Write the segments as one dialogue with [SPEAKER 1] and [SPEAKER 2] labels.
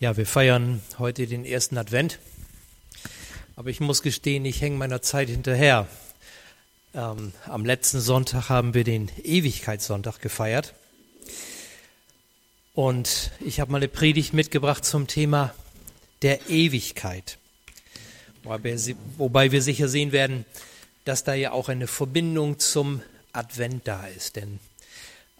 [SPEAKER 1] Ja, wir feiern heute den ersten Advent. Aber ich muss gestehen, ich hänge meiner Zeit hinterher. Ähm, am letzten Sonntag haben wir den Ewigkeitssonntag gefeiert. Und ich habe mal eine Predigt mitgebracht zum Thema der Ewigkeit. Wobei wir sicher sehen werden, dass da ja auch eine Verbindung zum Advent da ist. Denn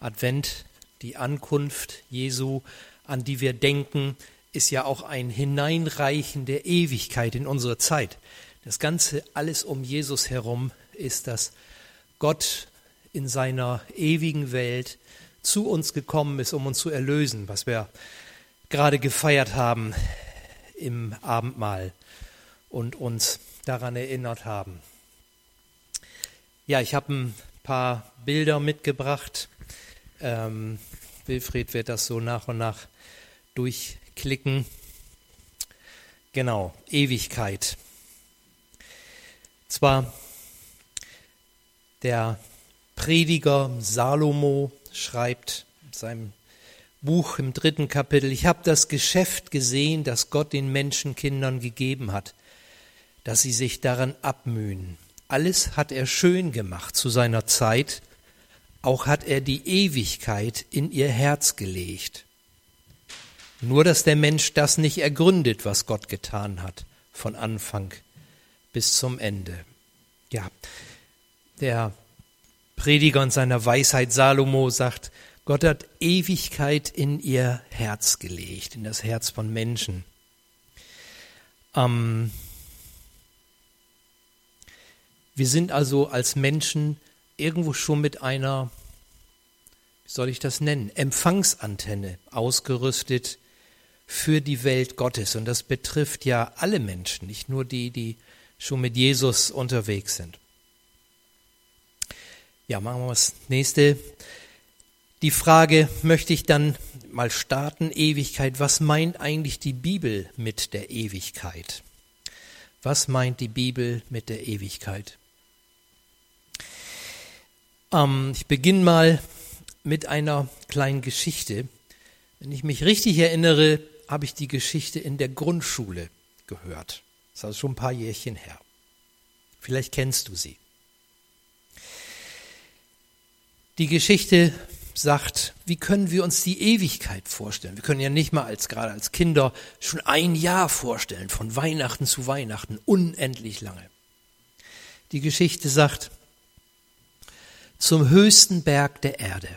[SPEAKER 1] Advent, die Ankunft Jesu, an die wir denken, ist ja auch ein Hineinreichen der Ewigkeit in unsere Zeit. Das Ganze, alles um Jesus herum, ist, dass Gott in seiner ewigen Welt zu uns gekommen ist, um uns zu erlösen, was wir gerade gefeiert haben im Abendmahl und uns daran erinnert haben. Ja, ich habe ein paar Bilder mitgebracht. Ähm, Wilfried wird das so nach und nach durch klicken. Genau, Ewigkeit. Zwar der Prediger Salomo schreibt in seinem Buch im dritten Kapitel, ich habe das Geschäft gesehen, das Gott den Menschenkindern gegeben hat, dass sie sich daran abmühen. Alles hat er schön gemacht zu seiner Zeit, auch hat er die Ewigkeit in ihr Herz gelegt. Nur dass der Mensch das nicht ergründet, was Gott getan hat, von Anfang bis zum Ende. Ja, der Prediger in seiner Weisheit Salomo sagt, Gott hat Ewigkeit in ihr Herz gelegt, in das Herz von Menschen. Ähm, wir sind also als Menschen irgendwo schon mit einer, wie soll ich das nennen, Empfangsantenne ausgerüstet, für die Welt Gottes. Und das betrifft ja alle Menschen, nicht nur die, die schon mit Jesus unterwegs sind. Ja, machen wir das nächste. Die Frage möchte ich dann mal starten, Ewigkeit. Was meint eigentlich die Bibel mit der Ewigkeit? Was meint die Bibel mit der Ewigkeit? Ähm, ich beginne mal mit einer kleinen Geschichte. Wenn ich mich richtig erinnere, habe ich die Geschichte in der Grundschule gehört. Das ist also schon ein paar Jährchen her. Vielleicht kennst du sie. Die Geschichte sagt, wie können wir uns die Ewigkeit vorstellen? Wir können ja nicht mal als gerade als Kinder schon ein Jahr vorstellen, von Weihnachten zu Weihnachten, unendlich lange. Die Geschichte sagt, zum höchsten Berg der Erde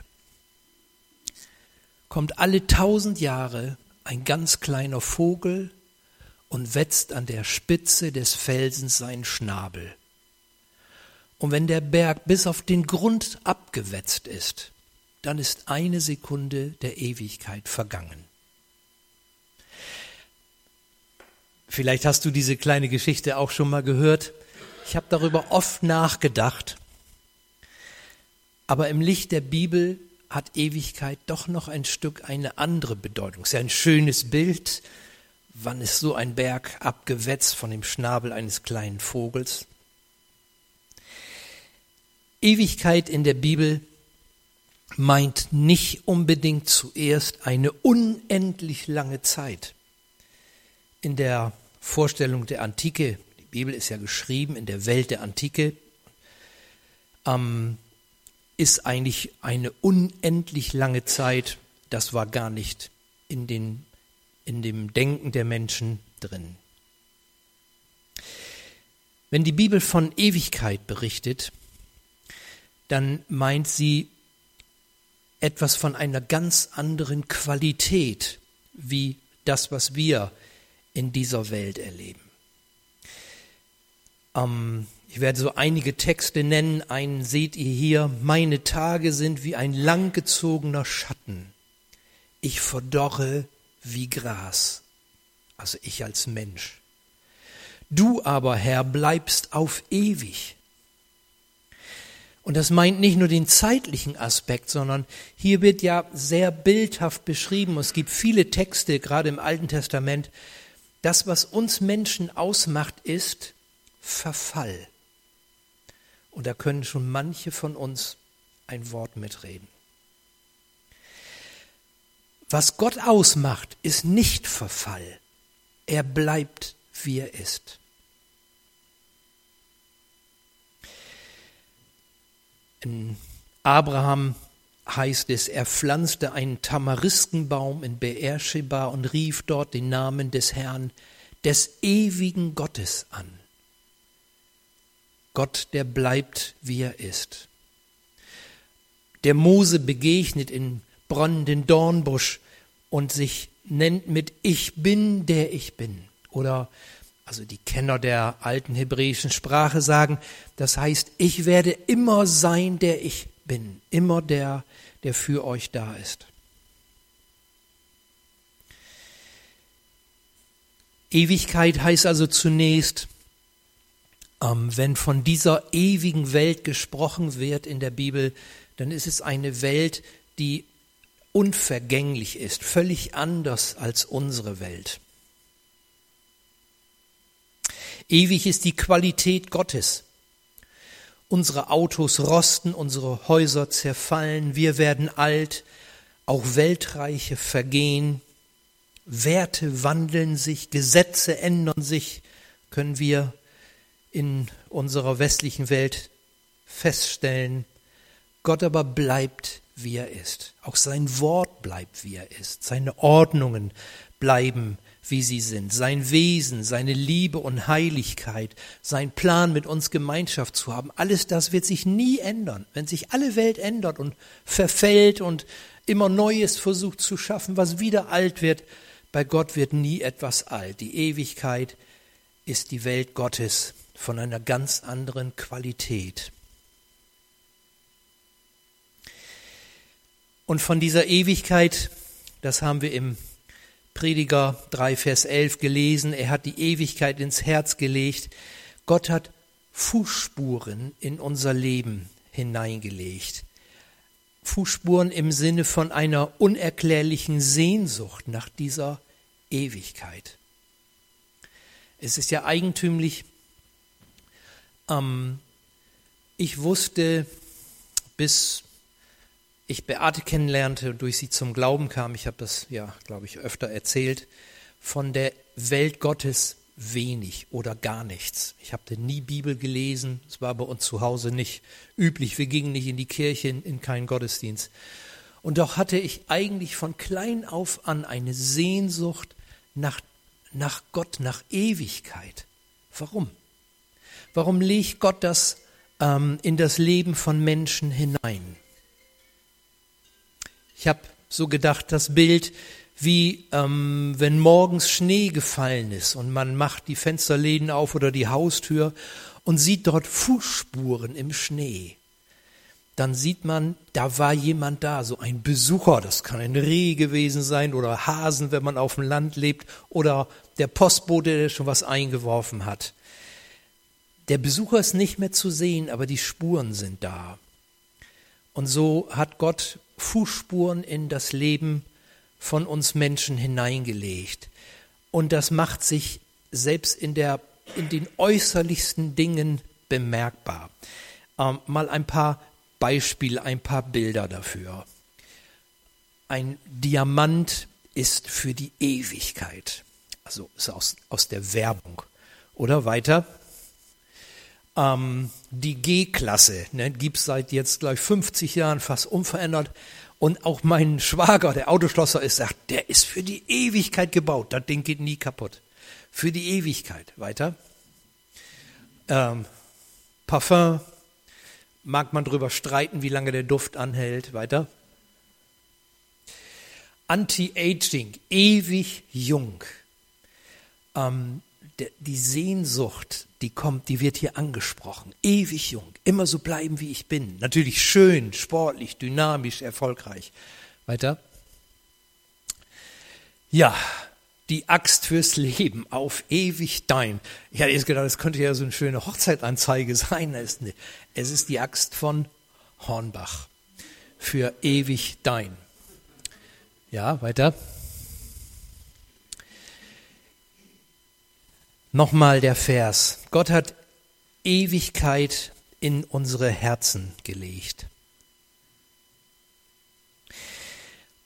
[SPEAKER 1] kommt alle tausend Jahre ein ganz kleiner Vogel und wetzt an der Spitze des Felsens seinen Schnabel. Und wenn der Berg bis auf den Grund abgewetzt ist, dann ist eine Sekunde der Ewigkeit vergangen. Vielleicht hast du diese kleine Geschichte auch schon mal gehört. Ich habe darüber oft nachgedacht. Aber im Licht der Bibel hat Ewigkeit doch noch ein Stück eine andere Bedeutung. Es ist ja ein schönes Bild. Wann ist so ein Berg abgewetzt von dem Schnabel eines kleinen Vogels? Ewigkeit in der Bibel meint nicht unbedingt zuerst eine unendlich lange Zeit. In der Vorstellung der Antike, die Bibel ist ja geschrieben in der Welt der Antike, ähm, ist eigentlich eine unendlich lange Zeit. Das war gar nicht in, den, in dem Denken der Menschen drin. Wenn die Bibel von Ewigkeit berichtet, dann meint sie etwas von einer ganz anderen Qualität wie das, was wir in dieser Welt erleben. Ähm, ich werde so einige Texte nennen. Einen seht ihr hier. Meine Tage sind wie ein langgezogener Schatten. Ich verdorre wie Gras. Also ich als Mensch. Du aber, Herr, bleibst auf ewig. Und das meint nicht nur den zeitlichen Aspekt, sondern hier wird ja sehr bildhaft beschrieben. Es gibt viele Texte, gerade im Alten Testament. Das, was uns Menschen ausmacht, ist Verfall. Und da können schon manche von uns ein Wort mitreden. Was Gott ausmacht, ist nicht Verfall. Er bleibt, wie er ist. In Abraham heißt es, er pflanzte einen Tamariskenbaum in Beersheba und rief dort den Namen des Herrn, des ewigen Gottes an. Gott, der bleibt, wie er ist. Der Mose begegnet in brennenden Dornbusch und sich nennt mit Ich bin, der ich bin. Oder, also die Kenner der alten hebräischen Sprache sagen, das heißt, ich werde immer sein, der ich bin. Immer der, der für euch da ist. Ewigkeit heißt also zunächst, wenn von dieser ewigen Welt gesprochen wird in der Bibel, dann ist es eine Welt, die unvergänglich ist, völlig anders als unsere Welt. Ewig ist die Qualität Gottes. Unsere Autos rosten, unsere Häuser zerfallen, wir werden alt, auch Weltreiche vergehen, Werte wandeln sich, Gesetze ändern sich, können wir in unserer westlichen Welt feststellen. Gott aber bleibt, wie er ist. Auch sein Wort bleibt, wie er ist. Seine Ordnungen bleiben, wie sie sind, sein Wesen, seine Liebe und Heiligkeit, sein Plan mit uns Gemeinschaft zu haben, alles das wird sich nie ändern. Wenn sich alle Welt ändert und verfällt und immer Neues versucht zu schaffen, was wieder alt wird, bei Gott wird nie etwas alt. Die Ewigkeit ist die Welt Gottes von einer ganz anderen Qualität. Und von dieser Ewigkeit, das haben wir im Prediger 3, Vers 11 gelesen, er hat die Ewigkeit ins Herz gelegt. Gott hat Fußspuren in unser Leben hineingelegt. Fußspuren im Sinne von einer unerklärlichen Sehnsucht nach dieser Ewigkeit. Es ist ja eigentümlich, ähm, ich wusste, bis ich Beate kennenlernte und durch sie zum Glauben kam, ich habe das ja, glaube ich, öfter erzählt, von der Welt Gottes wenig oder gar nichts. Ich habe nie Bibel gelesen, es war bei uns zu Hause nicht üblich, wir gingen nicht in die Kirche, in, in keinen Gottesdienst. Und doch hatte ich eigentlich von klein auf an eine Sehnsucht nach, nach Gott, nach Ewigkeit. Warum? Warum legt Gott das ähm, in das Leben von Menschen hinein? Ich habe so gedacht, das Bild, wie ähm, wenn morgens Schnee gefallen ist und man macht die Fensterläden auf oder die Haustür und sieht dort Fußspuren im Schnee. Dann sieht man, da war jemand da, so ein Besucher, das kann ein Reh gewesen sein oder Hasen, wenn man auf dem Land lebt, oder der Postbote, der schon was eingeworfen hat. Der Besucher ist nicht mehr zu sehen, aber die Spuren sind da. Und so hat Gott Fußspuren in das Leben von uns Menschen hineingelegt. Und das macht sich selbst in, der, in den äußerlichsten Dingen bemerkbar. Ähm, mal ein paar Beispiele, ein paar Bilder dafür. Ein Diamant ist für die Ewigkeit. Also ist aus, aus der Werbung. Oder weiter? Ähm, die G-Klasse ne, gibt es seit jetzt gleich 50 Jahren fast unverändert. Und auch mein Schwager, der Autoschlosser ist, sagt, der ist für die Ewigkeit gebaut. Das Ding geht nie kaputt. Für die Ewigkeit. Weiter. Ähm, Parfum. Mag man drüber streiten, wie lange der Duft anhält. Weiter. Anti-Aging. Ewig jung. Ähm, die Sehnsucht, die kommt, die wird hier angesprochen. Ewig jung, immer so bleiben, wie ich bin. Natürlich schön, sportlich, dynamisch, erfolgreich. Weiter. Ja, die Axt fürs Leben, auf ewig dein. Ich hatte jetzt gedacht, das könnte ja so eine schöne Hochzeitanzeige sein. Es ist die Axt von Hornbach. Für ewig dein. Ja, weiter. Nochmal der Vers. Gott hat Ewigkeit in unsere Herzen gelegt.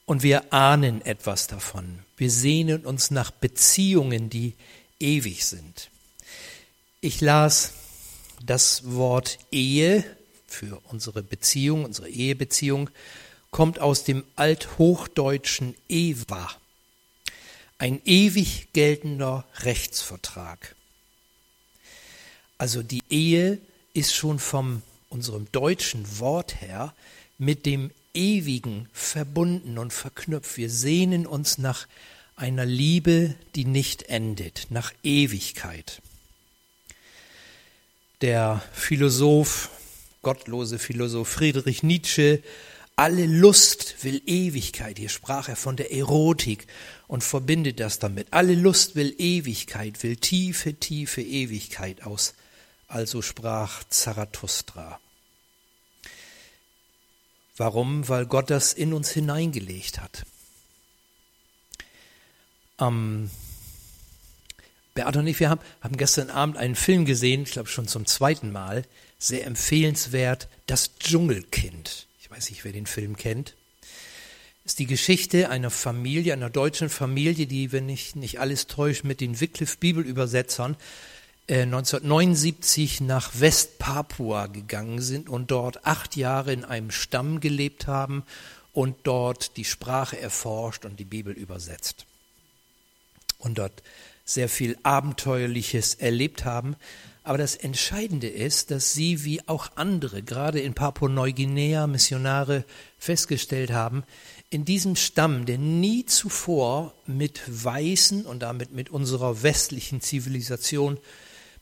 [SPEAKER 1] und wir ahnen etwas davon. Wir sehnen uns nach Beziehungen, die ewig sind. Ich las das Wort Ehe für unsere Beziehung, unsere Ehebeziehung, kommt aus dem althochdeutschen Eva, ein ewig geltender Rechtsvertrag. Also die Ehe ist schon vom unserem deutschen Wort her mit dem Ewigen verbunden und verknüpft. Wir sehnen uns nach einer Liebe, die nicht endet, nach Ewigkeit. Der Philosoph, gottlose Philosoph Friedrich Nietzsche, alle Lust will Ewigkeit. Hier sprach er von der Erotik und verbindet das damit. Alle Lust will Ewigkeit, will tiefe, tiefe Ewigkeit aus. Also sprach Zarathustra. Warum? Weil Gott das in uns hineingelegt hat. Ähm, Beate und ich, wir haben, haben gestern Abend einen Film gesehen, ich glaube schon zum zweiten Mal, sehr empfehlenswert, Das Dschungelkind. Ich weiß nicht, wer den Film kennt. Ist die Geschichte einer Familie, einer deutschen Familie, die, wenn ich nicht alles täusche, mit den Wycliffe Bibelübersetzern 1979 äh, nach Westpapua gegangen sind und dort acht Jahre in einem Stamm gelebt haben und dort die Sprache erforscht und die Bibel übersetzt. Und dort sehr viel Abenteuerliches erlebt haben. Aber das Entscheidende ist, dass sie wie auch andere, gerade in Papua-Neuguinea, Missionare festgestellt haben, in diesem Stamm, der nie zuvor mit Weißen und damit mit unserer westlichen Zivilisation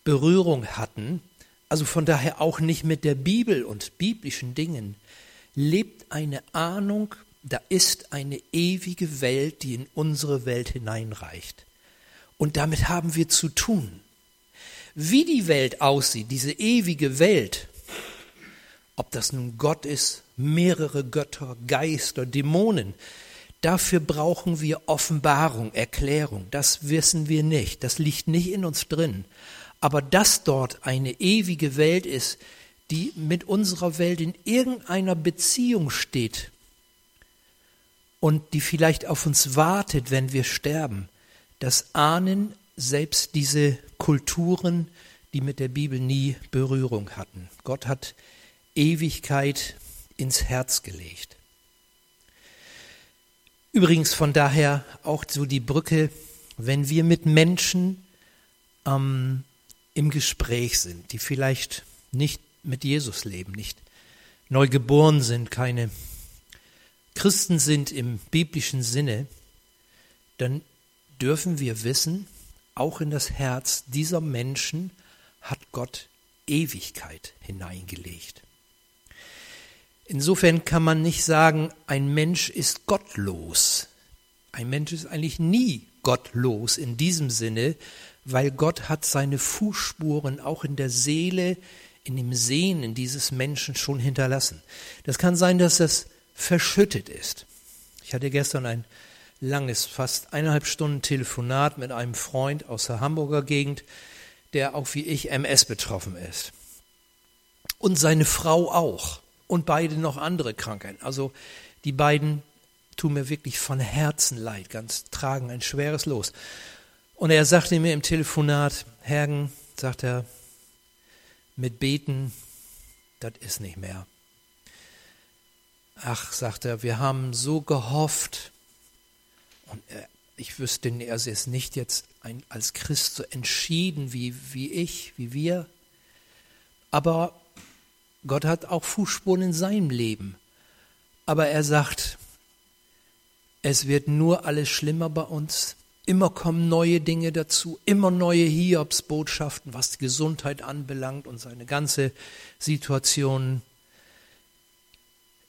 [SPEAKER 1] Berührung hatten, also von daher auch nicht mit der Bibel und biblischen Dingen, lebt eine Ahnung, da ist eine ewige Welt, die in unsere Welt hineinreicht. Und damit haben wir zu tun. Wie die Welt aussieht, diese ewige Welt, ob das nun Gott ist, mehrere Götter, Geister, Dämonen, dafür brauchen wir Offenbarung, Erklärung. Das wissen wir nicht, das liegt nicht in uns drin. Aber dass dort eine ewige Welt ist, die mit unserer Welt in irgendeiner Beziehung steht und die vielleicht auf uns wartet, wenn wir sterben, das ahnen selbst diese Kulturen, die mit der Bibel nie Berührung hatten. Gott hat Ewigkeit ins Herz gelegt. Übrigens von daher auch so die Brücke, wenn wir mit Menschen ähm, im Gespräch sind, die vielleicht nicht mit Jesus leben, nicht neu geboren sind, keine Christen sind im biblischen Sinne, dann dürfen wir wissen, auch in das Herz dieser Menschen hat Gott Ewigkeit hineingelegt. Insofern kann man nicht sagen, ein Mensch ist gottlos. Ein Mensch ist eigentlich nie gottlos in diesem Sinne, weil Gott hat seine Fußspuren auch in der Seele, in dem Sehnen dieses Menschen schon hinterlassen. Das kann sein, dass das verschüttet ist. Ich hatte gestern ein langes, fast eineinhalb Stunden Telefonat mit einem Freund aus der Hamburger Gegend, der auch wie ich MS betroffen ist. Und seine Frau auch. Und beide noch andere Krankheiten. Also die beiden tun mir wirklich von Herzen leid, ganz tragen ein schweres Los. Und er sagte mir im Telefonat, Hergen, sagt er, mit Beten, das ist nicht mehr. Ach, sagt er, wir haben so gehofft. Er, ich wüsste, er ist nicht jetzt ein, als Christ so entschieden wie, wie ich, wie wir. Aber Gott hat auch Fußspuren in seinem Leben. Aber er sagt, es wird nur alles schlimmer bei uns. Immer kommen neue Dinge dazu, immer neue Hiobsbotschaften, was die Gesundheit anbelangt und seine ganze Situation.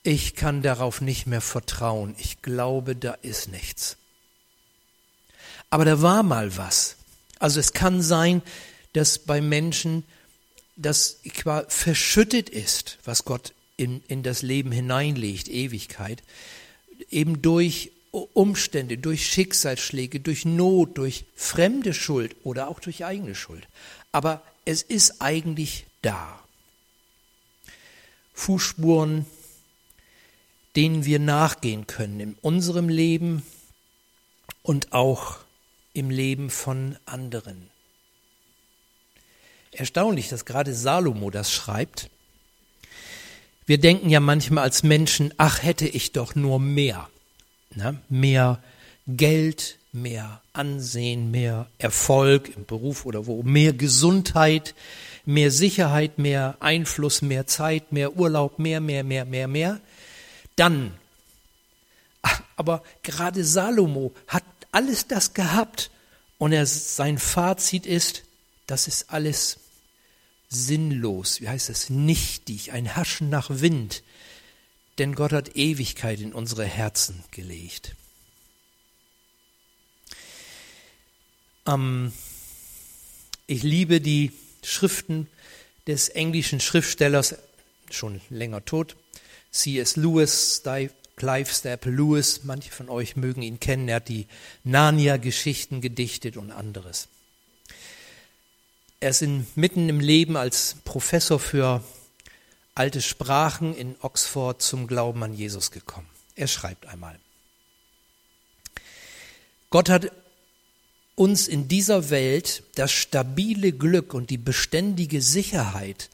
[SPEAKER 1] Ich kann darauf nicht mehr vertrauen. Ich glaube, da ist nichts. Aber da war mal was. Also es kann sein, dass bei Menschen das verschüttet ist, was Gott in, in das Leben hineinlegt, Ewigkeit, eben durch Umstände, durch Schicksalsschläge, durch Not, durch fremde Schuld oder auch durch eigene Schuld. Aber es ist eigentlich da. Fußspuren, denen wir nachgehen können in unserem Leben und auch im Leben von anderen. Erstaunlich, dass gerade Salomo das schreibt. Wir denken ja manchmal als Menschen, ach hätte ich doch nur mehr. Ne? Mehr Geld, mehr Ansehen, mehr Erfolg im Beruf oder wo, mehr Gesundheit, mehr Sicherheit, mehr Einfluss, mehr Zeit, mehr Urlaub, mehr, mehr, mehr, mehr, mehr. Dann, aber gerade Salomo hat alles das gehabt und er, sein Fazit ist, das ist alles sinnlos, wie heißt es, nichtig, ein Haschen nach Wind, denn Gott hat Ewigkeit in unsere Herzen gelegt. Ähm, ich liebe die Schriften des englischen Schriftstellers, schon länger tot, C.S. Lewis, Clive Staple Lewis, manche von euch mögen ihn kennen, er hat die Narnia-Geschichten gedichtet und anderes. Er ist in, mitten im Leben als Professor für alte Sprachen in Oxford zum Glauben an Jesus gekommen. Er schreibt einmal, Gott hat uns in dieser Welt das stabile Glück und die beständige Sicherheit,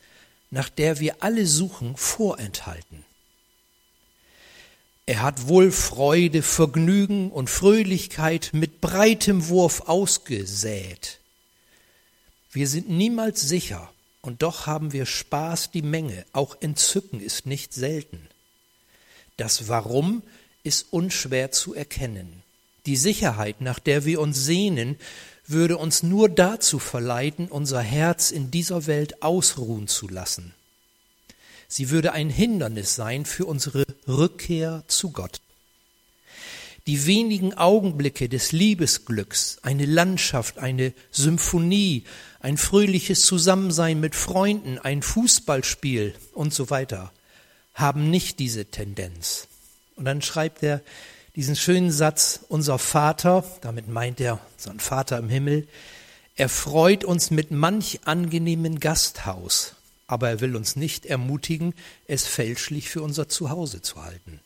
[SPEAKER 1] nach der wir alle suchen, vorenthalten. Er hat wohl Freude, Vergnügen und Fröhlichkeit mit breitem Wurf ausgesät. Wir sind niemals sicher, und doch haben wir Spaß die Menge, auch Entzücken ist nicht selten. Das Warum ist unschwer zu erkennen. Die Sicherheit, nach der wir uns sehnen, würde uns nur dazu verleiten, unser Herz in dieser Welt ausruhen zu lassen. Sie würde ein Hindernis sein für unsere Rückkehr zu Gott. Die wenigen Augenblicke des Liebesglücks, eine Landschaft, eine Symphonie, ein fröhliches Zusammensein mit Freunden, ein Fußballspiel und so weiter, haben nicht diese Tendenz. Und dann schreibt er, diesen schönen Satz, unser Vater, damit meint er unseren Vater im Himmel, er freut uns mit manch angenehmen Gasthaus, aber er will uns nicht ermutigen, es fälschlich für unser Zuhause zu halten.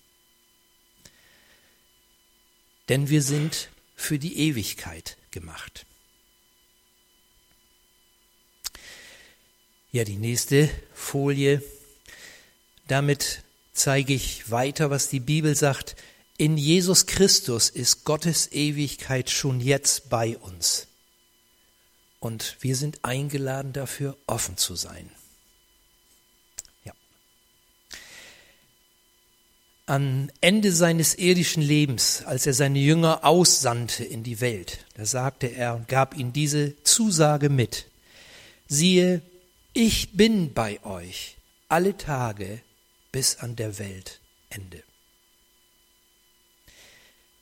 [SPEAKER 1] Denn wir sind für die Ewigkeit gemacht. Ja, die nächste Folie. Damit zeige ich weiter, was die Bibel sagt in Jesus Christus ist Gottes Ewigkeit schon jetzt bei uns. Und wir sind eingeladen dafür, offen zu sein. Am Ende seines irdischen Lebens, als er seine Jünger aussandte in die Welt, da sagte er und gab ihnen diese Zusage mit. Siehe, ich bin bei euch alle Tage bis an der Weltende.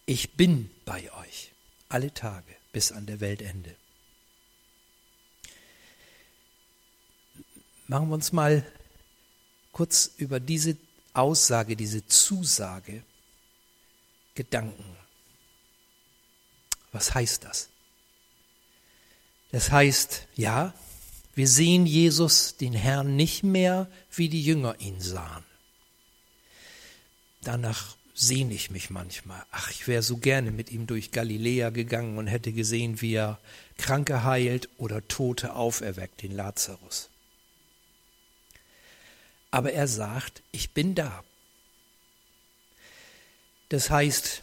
[SPEAKER 1] Ich bin bei euch alle Tage bis an der Weltende. Machen wir uns mal kurz über diese Aussage, diese Zusage Gedanken. Was heißt das? Das heißt, ja, wir sehen Jesus, den Herrn, nicht mehr, wie die Jünger ihn sahen. Danach sehne ich mich manchmal. Ach, ich wäre so gerne mit ihm durch Galiläa gegangen und hätte gesehen, wie er Kranke heilt oder Tote auferweckt, den Lazarus. Aber er sagt, ich bin da. Das heißt,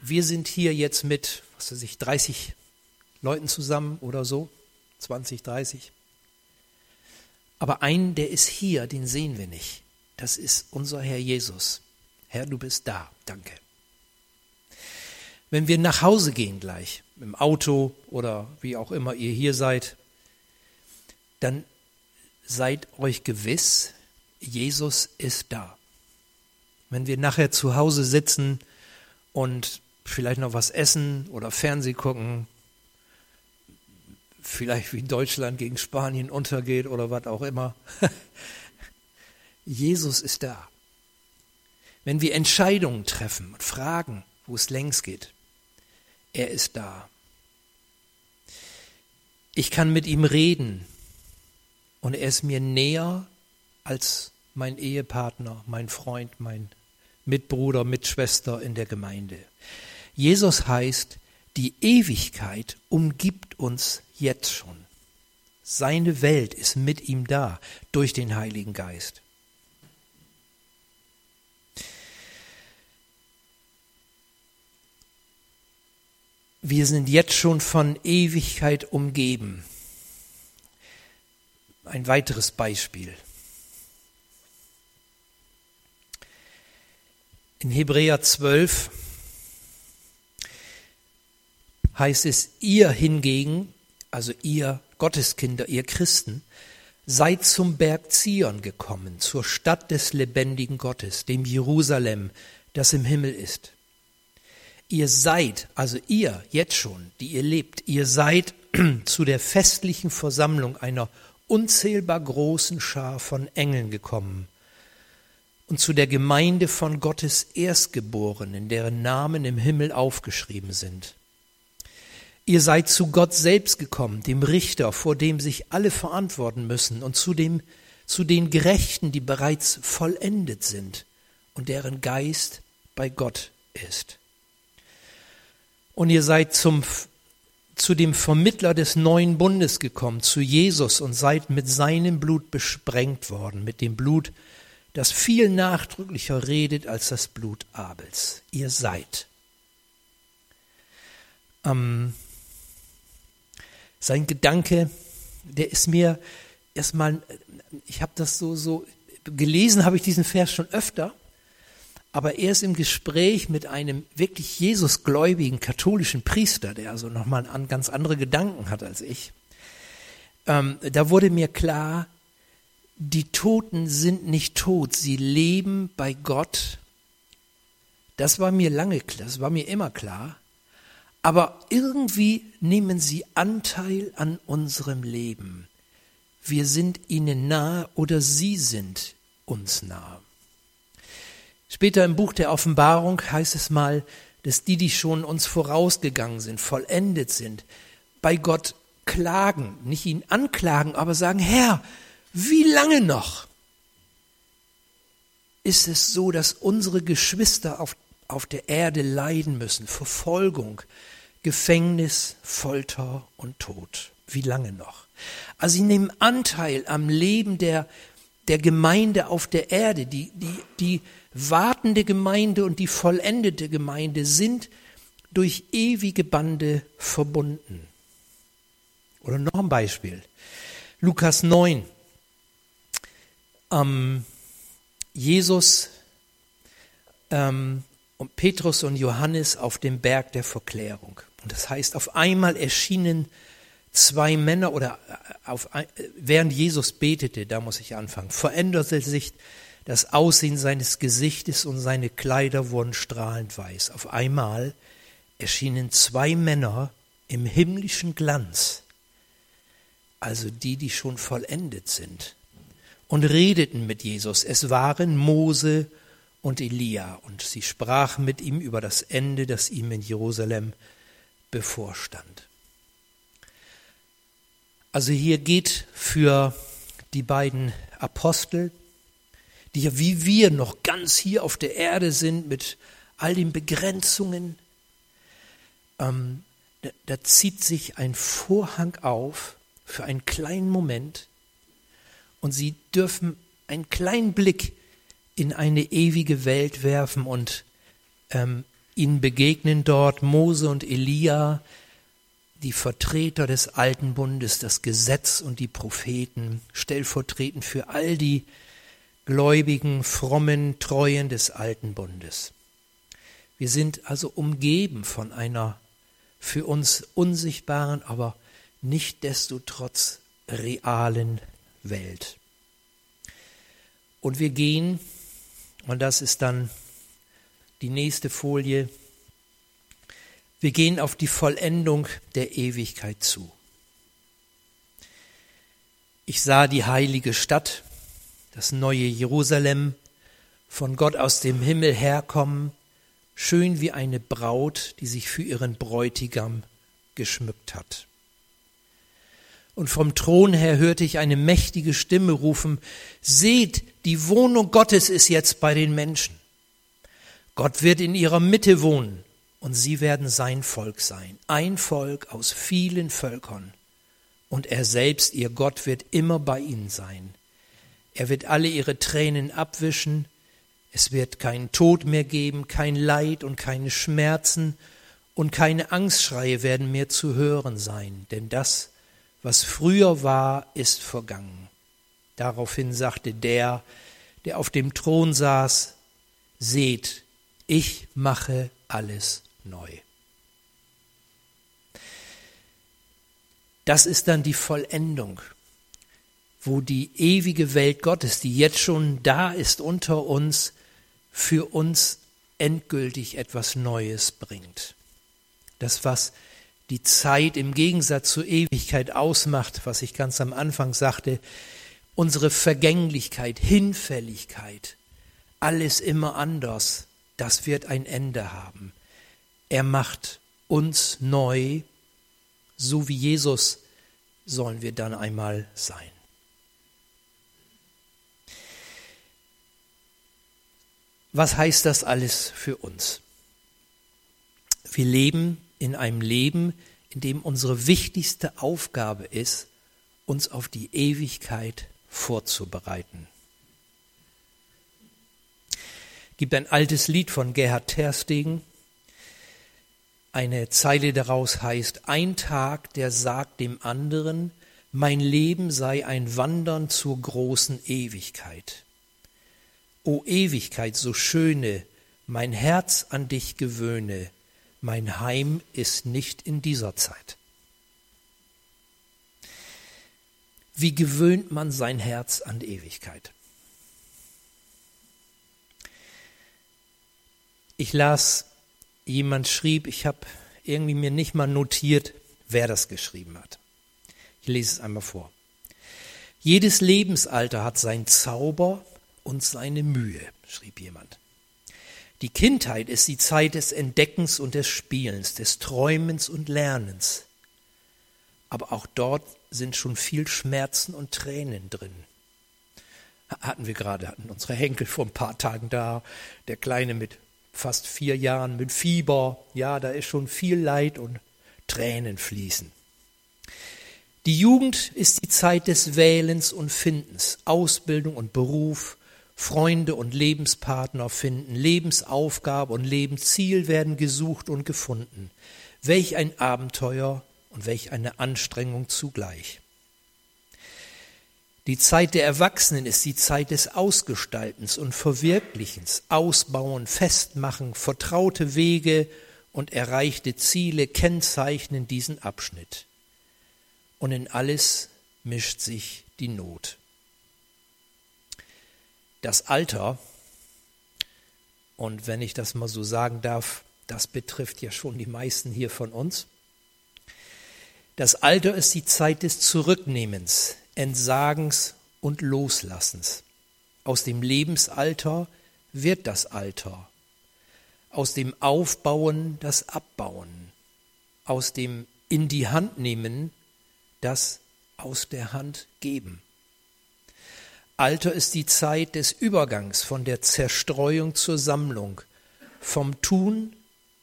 [SPEAKER 1] wir sind hier jetzt mit, was weiß ich, 30 Leuten zusammen oder so, 20, 30. Aber einen, der ist hier, den sehen wir nicht. Das ist unser Herr Jesus. Herr, du bist da. Danke. Wenn wir nach Hause gehen gleich, im Auto oder wie auch immer ihr hier seid, dann seid euch gewiss, Jesus ist da. Wenn wir nachher zu Hause sitzen und vielleicht noch was essen oder Fernseh gucken, vielleicht wie Deutschland gegen Spanien untergeht oder was auch immer, Jesus ist da wenn wir Entscheidungen treffen und fragen, wo es längs geht. Er ist da. Ich kann mit ihm reden und er ist mir näher als mein Ehepartner, mein Freund, mein Mitbruder, Mitschwester in der Gemeinde. Jesus heißt, die Ewigkeit umgibt uns jetzt schon. Seine Welt ist mit ihm da durch den Heiligen Geist. Wir sind jetzt schon von Ewigkeit umgeben. Ein weiteres Beispiel. In Hebräer 12 heißt es, ihr hingegen, also ihr Gotteskinder, ihr Christen, seid zum Berg Zion gekommen, zur Stadt des lebendigen Gottes, dem Jerusalem, das im Himmel ist. Ihr seid, also ihr jetzt schon, die ihr lebt, ihr seid zu der festlichen Versammlung einer unzählbar großen Schar von Engeln gekommen und zu der Gemeinde von Gottes Erstgeborenen, deren Namen im Himmel aufgeschrieben sind. Ihr seid zu Gott selbst gekommen, dem Richter, vor dem sich alle verantworten müssen, und zu, dem, zu den Gerechten, die bereits vollendet sind und deren Geist bei Gott ist. Und ihr seid zum, zu dem Vermittler des neuen Bundes gekommen, zu Jesus, und seid mit seinem Blut besprengt worden, mit dem Blut, das viel nachdrücklicher redet als das Blut Abels. Ihr seid. Ähm, sein Gedanke, der ist mir erstmal, ich habe das so, so gelesen, habe ich diesen Vers schon öfter, aber erst im Gespräch mit einem wirklich Jesusgläubigen katholischen Priester, der also nochmal an ganz andere Gedanken hat als ich, ähm, da wurde mir klar, die Toten sind nicht tot, sie leben bei Gott. Das war mir lange klar, das war mir immer klar aber irgendwie nehmen sie Anteil an unserem Leben. Wir sind ihnen nahe oder sie sind uns nahe. Später im Buch der Offenbarung heißt es mal, dass die, die schon uns vorausgegangen sind, vollendet sind, bei Gott klagen, nicht ihn anklagen, aber sagen, Herr, wie lange noch? Ist es so, dass unsere Geschwister auf, auf der Erde leiden müssen, Verfolgung, Gefängnis, Folter und Tod. Wie lange noch? Also sie nehmen Anteil am Leben der, der Gemeinde auf der Erde. Die, die, die wartende Gemeinde und die vollendete Gemeinde sind durch ewige Bande verbunden. Oder noch ein Beispiel. Lukas 9. Ähm, Jesus ähm, und Petrus und Johannes auf dem Berg der Verklärung. Und das heißt, auf einmal erschienen zwei Männer oder äh, auf, während Jesus betete, da muss ich anfangen, veränderte sich das Aussehen seines Gesichtes und seine Kleider wurden strahlend weiß. Auf einmal erschienen zwei Männer im himmlischen Glanz, also die, die schon vollendet sind, und redeten mit Jesus. Es waren Mose und Elia, und sie sprachen mit ihm über das Ende, das ihm in Jerusalem bevorstand. Also hier geht für die beiden Apostel, die ja wie wir noch ganz hier auf der Erde sind mit all den Begrenzungen, ähm, da, da zieht sich ein Vorhang auf für einen kleinen Moment und sie dürfen einen kleinen Blick in eine ewige Welt werfen und ähm, Ihnen begegnen dort Mose und Elia, die Vertreter des alten Bundes, das Gesetz und die Propheten, stellvertretend für all die gläubigen, frommen, treuen des alten Bundes. Wir sind also umgeben von einer für uns unsichtbaren, aber nicht desto trotz realen Welt. Und wir gehen, und das ist dann die nächste Folie. Wir gehen auf die Vollendung der Ewigkeit zu. Ich sah die heilige Stadt, das neue Jerusalem, von Gott aus dem Himmel herkommen, schön wie eine Braut, die sich für ihren Bräutigam geschmückt hat. Und vom Thron her hörte ich eine mächtige Stimme rufen, Seht, die Wohnung Gottes ist jetzt bei den Menschen. Gott wird in ihrer Mitte wohnen und sie werden sein Volk sein, ein Volk aus vielen Völkern. Und er selbst, ihr Gott, wird immer bei ihnen sein. Er wird alle ihre Tränen abwischen, es wird keinen Tod mehr geben, kein Leid und keine Schmerzen und keine Angstschreie werden mehr zu hören sein, denn das, was früher war, ist vergangen. Daraufhin sagte der, der auf dem Thron saß, seht, ich mache alles neu. Das ist dann die Vollendung, wo die ewige Welt Gottes, die jetzt schon da ist unter uns, für uns endgültig etwas Neues bringt. Das, was die Zeit im Gegensatz zur Ewigkeit ausmacht, was ich ganz am Anfang sagte, unsere Vergänglichkeit, Hinfälligkeit, alles immer anders, das wird ein Ende haben. Er macht uns neu, so wie Jesus sollen wir dann einmal sein. Was heißt das alles für uns? Wir leben in einem Leben, in dem unsere wichtigste Aufgabe ist, uns auf die Ewigkeit vorzubereiten. Es gibt ein altes Lied von Gerhard Terstegen. Eine Zeile daraus heißt, ein Tag, der sagt dem anderen, mein Leben sei ein Wandern zur großen Ewigkeit. O Ewigkeit, so schöne, mein Herz an dich gewöhne, mein Heim ist nicht in dieser Zeit. Wie gewöhnt man sein Herz an Ewigkeit? Ich las, jemand schrieb, ich habe irgendwie mir nicht mal notiert, wer das geschrieben hat. Ich lese es einmal vor. Jedes Lebensalter hat sein Zauber und seine Mühe, schrieb jemand. Die Kindheit ist die Zeit des Entdeckens und des Spielens, des Träumens und Lernens. Aber auch dort sind schon viel Schmerzen und Tränen drin. Hatten wir gerade, hatten unsere Henkel vor ein paar Tagen da, der Kleine mit fast vier Jahren mit Fieber. Ja, da ist schon viel Leid und Tränen fließen. Die Jugend ist die Zeit des Wählens und Findens, Ausbildung und Beruf, Freunde und Lebenspartner finden, Lebensaufgabe und Lebensziel werden gesucht und gefunden. Welch ein Abenteuer und welch eine Anstrengung zugleich. Die Zeit der Erwachsenen ist die Zeit des Ausgestaltens und Verwirklichens, Ausbauen, Festmachen, vertraute Wege und erreichte Ziele kennzeichnen diesen Abschnitt. Und in alles mischt sich die Not das Alter, und wenn ich das mal so sagen darf, das betrifft ja schon die meisten hier von uns. Das Alter ist die Zeit des Zurücknehmens, Entsagens und Loslassens. Aus dem Lebensalter wird das Alter. Aus dem Aufbauen das Abbauen. Aus dem in die Hand nehmen das aus der Hand geben. Alter ist die Zeit des Übergangs von der Zerstreuung zur Sammlung, vom Tun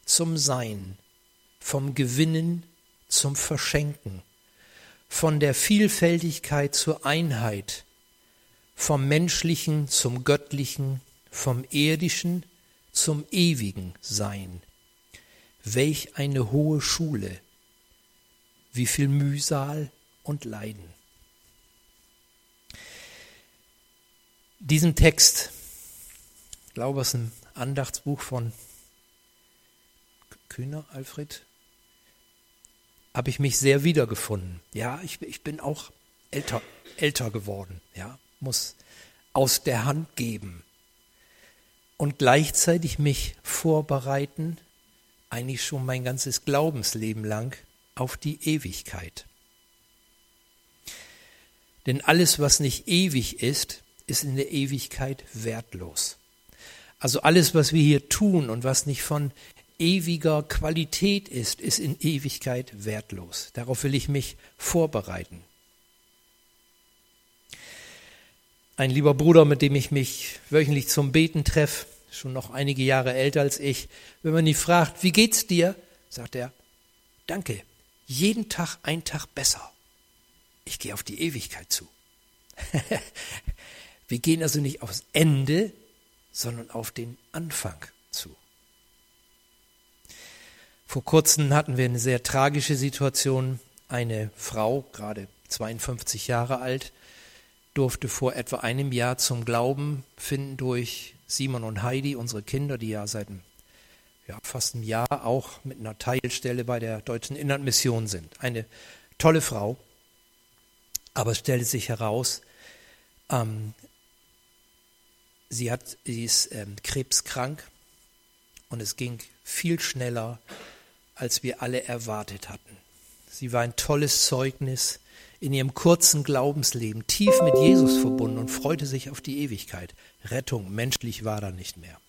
[SPEAKER 1] zum Sein, vom Gewinnen zum Verschenken, von der Vielfältigkeit zur Einheit, vom Menschlichen zum Göttlichen, vom Irdischen zum ewigen Sein. Welch eine hohe Schule, wie viel Mühsal und Leiden. Diesen Text, ich glaube, es ist ein Andachtsbuch von Kühner, Alfred, habe ich mich sehr wiedergefunden. Ja, ich, ich bin auch älter, älter geworden, ja, muss aus der Hand geben und gleichzeitig mich vorbereiten, eigentlich schon mein ganzes Glaubensleben lang, auf die Ewigkeit. Denn alles, was nicht ewig ist, ist in der Ewigkeit wertlos. Also alles, was wir hier tun und was nicht von ewiger Qualität ist, ist in Ewigkeit wertlos. Darauf will ich mich vorbereiten. Ein lieber Bruder, mit dem ich mich wöchentlich zum Beten treffe, schon noch einige Jahre älter als ich. Wenn man ihn fragt, wie geht's dir? sagt er, danke, jeden Tag ein Tag besser. Ich gehe auf die Ewigkeit zu. Wir gehen also nicht aufs Ende, sondern auf den Anfang zu. Vor kurzem hatten wir eine sehr tragische Situation. Eine Frau, gerade 52 Jahre alt, durfte vor etwa einem Jahr zum Glauben finden durch Simon und Heidi, unsere Kinder, die ja seit ja, fast einem Jahr auch mit einer Teilstelle bei der Deutschen Inlandmission sind. Eine tolle Frau, aber es stellte sich heraus, ähm, sie, hat, sie ist ähm, krebskrank und es ging viel schneller, als wir alle erwartet hatten. Sie war ein tolles Zeugnis in ihrem kurzen Glaubensleben, tief mit Jesus verbunden und freute sich auf die Ewigkeit. Rettung, menschlich war da nicht mehr.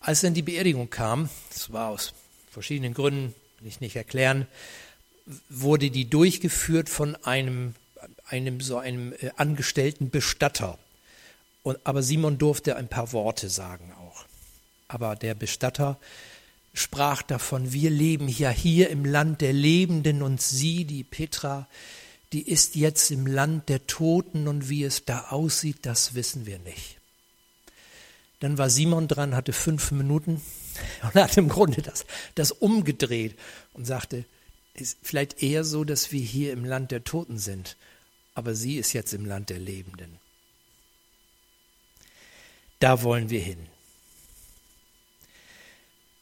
[SPEAKER 1] Als dann die Beerdigung kam, das war aus verschiedenen Gründen, will ich nicht erklären, wurde die durchgeführt von einem, einem so einem äh, angestellten Bestatter. Und, aber Simon durfte ein paar Worte sagen auch. Aber der Bestatter sprach davon, wir leben ja hier im Land der Lebenden und sie, die Petra, die ist jetzt im Land der Toten und wie es da aussieht, das wissen wir nicht. Dann war Simon dran, hatte fünf Minuten und hat im Grunde das, das umgedreht und sagte, ist vielleicht eher so, dass wir hier im Land der Toten sind, aber sie ist jetzt im Land der Lebenden. Da wollen wir hin.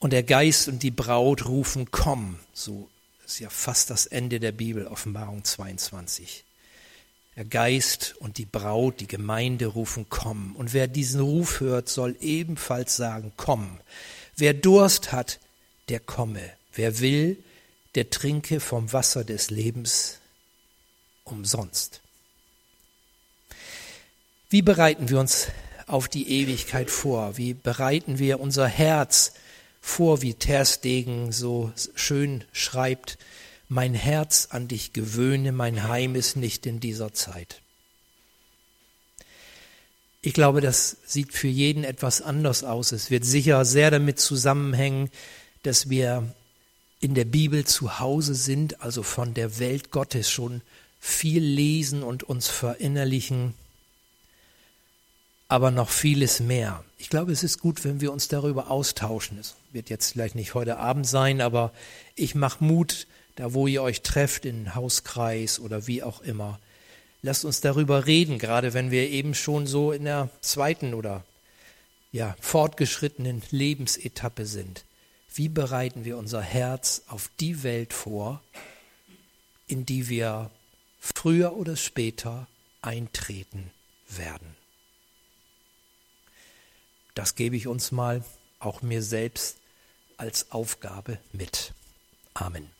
[SPEAKER 1] Und der Geist und die Braut rufen, komm, so ist ja fast das Ende der Bibel, Offenbarung 22. Der Geist und die Braut, die Gemeinde rufen, komm. Und wer diesen Ruf hört, soll ebenfalls sagen, komm. Wer Durst hat, der komme. Wer will, der trinke vom Wasser des Lebens umsonst. Wie bereiten wir uns auf die Ewigkeit vor? Wie bereiten wir unser Herz vor, wie Terstegen so schön schreibt, mein Herz an dich gewöhne, mein Heim ist nicht in dieser Zeit. Ich glaube, das sieht für jeden etwas anders aus. Es wird sicher sehr damit zusammenhängen, dass wir in der Bibel zu Hause sind, also von der Welt Gottes schon viel lesen und uns verinnerlichen aber noch vieles mehr. Ich glaube, es ist gut, wenn wir uns darüber austauschen. Es wird jetzt vielleicht nicht heute Abend sein, aber ich mache Mut, da wo ihr euch trefft, in Hauskreis oder wie auch immer. Lasst uns darüber reden, gerade wenn wir eben schon so in der zweiten oder ja, fortgeschrittenen Lebensetappe sind. Wie bereiten wir unser Herz auf die Welt vor, in die wir früher oder später eintreten werden? Das gebe ich uns mal, auch mir selbst, als Aufgabe mit. Amen.